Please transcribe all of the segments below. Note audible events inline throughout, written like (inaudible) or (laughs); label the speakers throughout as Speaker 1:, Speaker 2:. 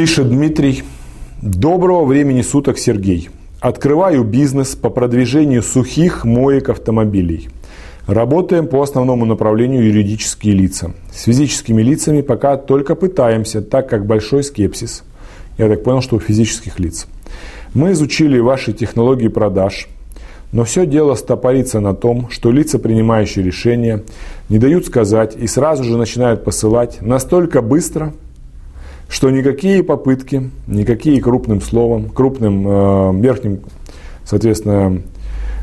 Speaker 1: Пишет Дмитрий. Доброго времени суток, Сергей. Открываю бизнес по продвижению сухих моек автомобилей. Работаем по основному направлению юридические лица. С физическими лицами пока только пытаемся, так как большой скепсис. Я так понял, что у физических лиц. Мы изучили ваши технологии продаж, но все дело стопорится на том, что лица, принимающие решения, не дают сказать и сразу же начинают посылать настолько быстро, что никакие попытки, никакие крупным словом, крупным э, верхним, соответственно,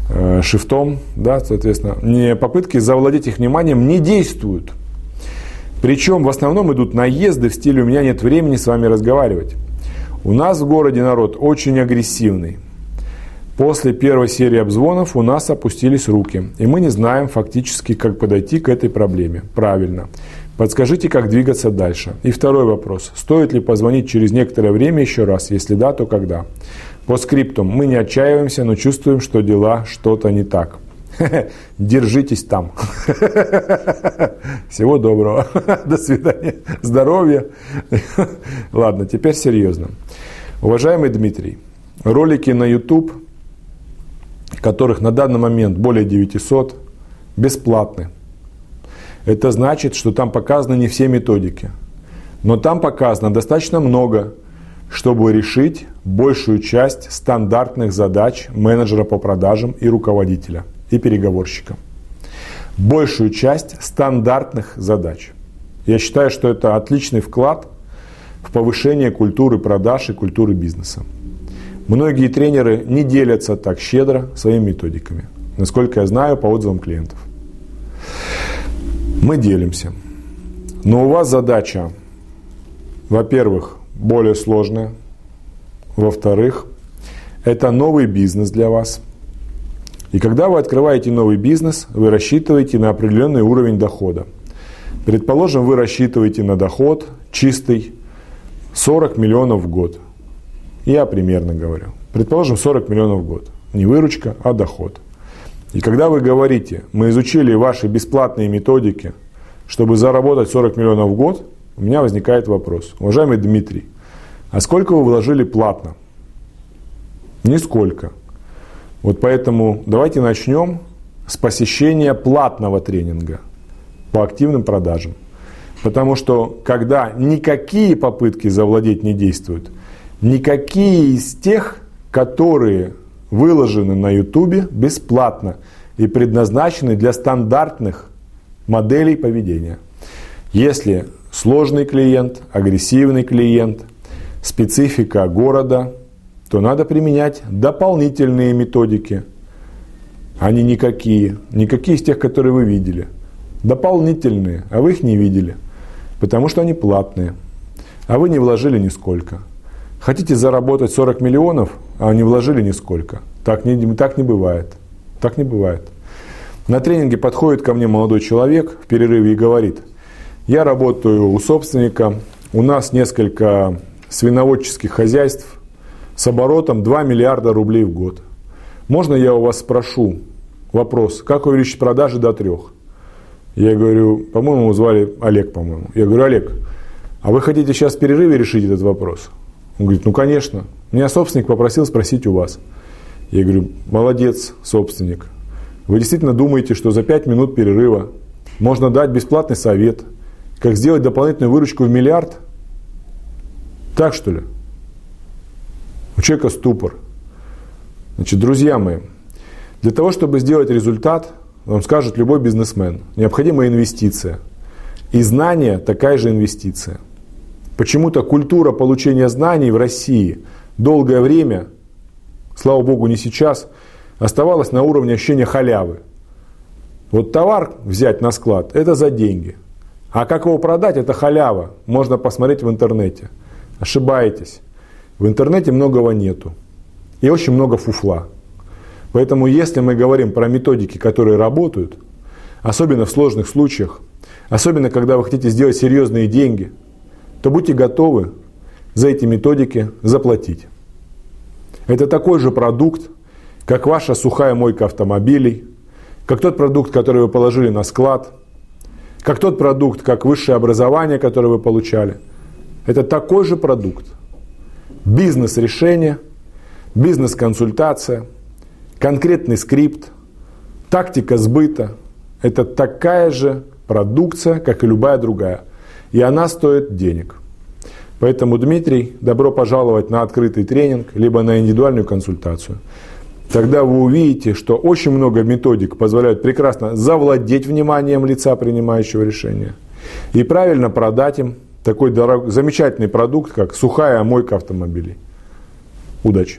Speaker 1: э, шифтом, да, соответственно, не попытки завладеть их вниманием не действуют. Причем в основном идут наезды в стиле «у меня нет времени с вами разговаривать». У нас в городе народ очень агрессивный. После первой серии обзвонов у нас опустились руки, и мы не знаем фактически, как подойти к этой проблеме. Правильно. Подскажите, как двигаться дальше. И второй вопрос. Стоит ли позвонить через некоторое время еще раз? Если да, то когда? По скриптум. Мы не отчаиваемся, но чувствуем, что дела что-то не так. (laughs) Держитесь там. (laughs) Всего доброго. (laughs) До свидания. Здоровья. Ладно, теперь серьезно. Уважаемый Дмитрий, ролики на YouTube, которых на данный момент более 900, бесплатны. Это значит, что там показаны не все методики. Но там показано достаточно много, чтобы решить большую часть стандартных задач менеджера по продажам и руководителя – и переговорщика. Большую часть стандартных задач. Я считаю, что это отличный вклад в повышение культуры продаж и культуры бизнеса. Многие тренеры не делятся так щедро своими методиками, насколько я знаю по отзывам клиентов. Мы делимся. Но у вас задача, во-первых, более сложная. Во-вторых, это новый бизнес для вас – и когда вы открываете новый бизнес, вы рассчитываете на определенный уровень дохода. Предположим, вы рассчитываете на доход чистый 40 миллионов в год. Я примерно говорю. Предположим, 40 миллионов в год. Не выручка, а доход. И когда вы говорите, мы изучили ваши бесплатные методики, чтобы заработать 40 миллионов в год, у меня возникает вопрос. Уважаемый Дмитрий, а сколько вы вложили платно? Нисколько. Вот поэтому давайте начнем с посещения платного тренинга по активным продажам. Потому что когда никакие попытки завладеть не действуют, никакие из тех, которые выложены на YouTube бесплатно и предназначены для стандартных моделей поведения. Если сложный клиент, агрессивный клиент, специфика города – то надо применять дополнительные методики, не никакие. Никакие из тех, которые вы видели. Дополнительные, а вы их не видели, потому что они платные, а вы не вложили нисколько. Хотите заработать 40 миллионов, а не вложили нисколько. Так не, так не бывает. Так не бывает. На тренинге подходит ко мне молодой человек в перерыве и говорит, я работаю у собственника, у нас несколько свиноводческих хозяйств, с оборотом 2 миллиарда рублей в год. Можно я у вас спрошу вопрос, как увеличить продажи до трех? Я говорю, по-моему, звали Олег, по-моему. Я говорю, Олег, а вы хотите сейчас в перерыве решить этот вопрос? Он говорит, ну конечно. Меня собственник попросил спросить у вас. Я говорю, молодец, собственник. Вы действительно думаете, что за 5 минут перерыва можно дать бесплатный совет, как сделать дополнительную выручку в миллиард? Так что ли? У человека ступор. Значит, друзья мои, для того, чтобы сделать результат, вам скажет любой бизнесмен, необходима инвестиция. И знание такая же инвестиция. Почему-то культура получения знаний в России долгое время, слава богу, не сейчас, оставалась на уровне ощущения халявы. Вот товар взять на склад – это за деньги. А как его продать – это халява. Можно посмотреть в интернете. Ошибаетесь. В интернете многого нету. И очень много фуфла. Поэтому если мы говорим про методики, которые работают, особенно в сложных случаях, особенно когда вы хотите сделать серьезные деньги, то будьте готовы за эти методики заплатить. Это такой же продукт, как ваша сухая мойка автомобилей, как тот продукт, который вы положили на склад, как тот продукт, как высшее образование, которое вы получали. Это такой же продукт. бизнес-решение, бизнес-консультация, конкретный скрипт, тактика сбыта. Это такая же продукция, как и любая другая. И она стоит денег. Поэтому, Дмитрий, добро пожаловать на открытый тренинг, либо на индивидуальную консультацию. Тогда вы увидите, что очень много методик позволяют прекрасно завладеть вниманием лица, принимающего решения, и правильно продать им такой дорог, замечательный продукт, как сухая мойка автомобилей. Удачи!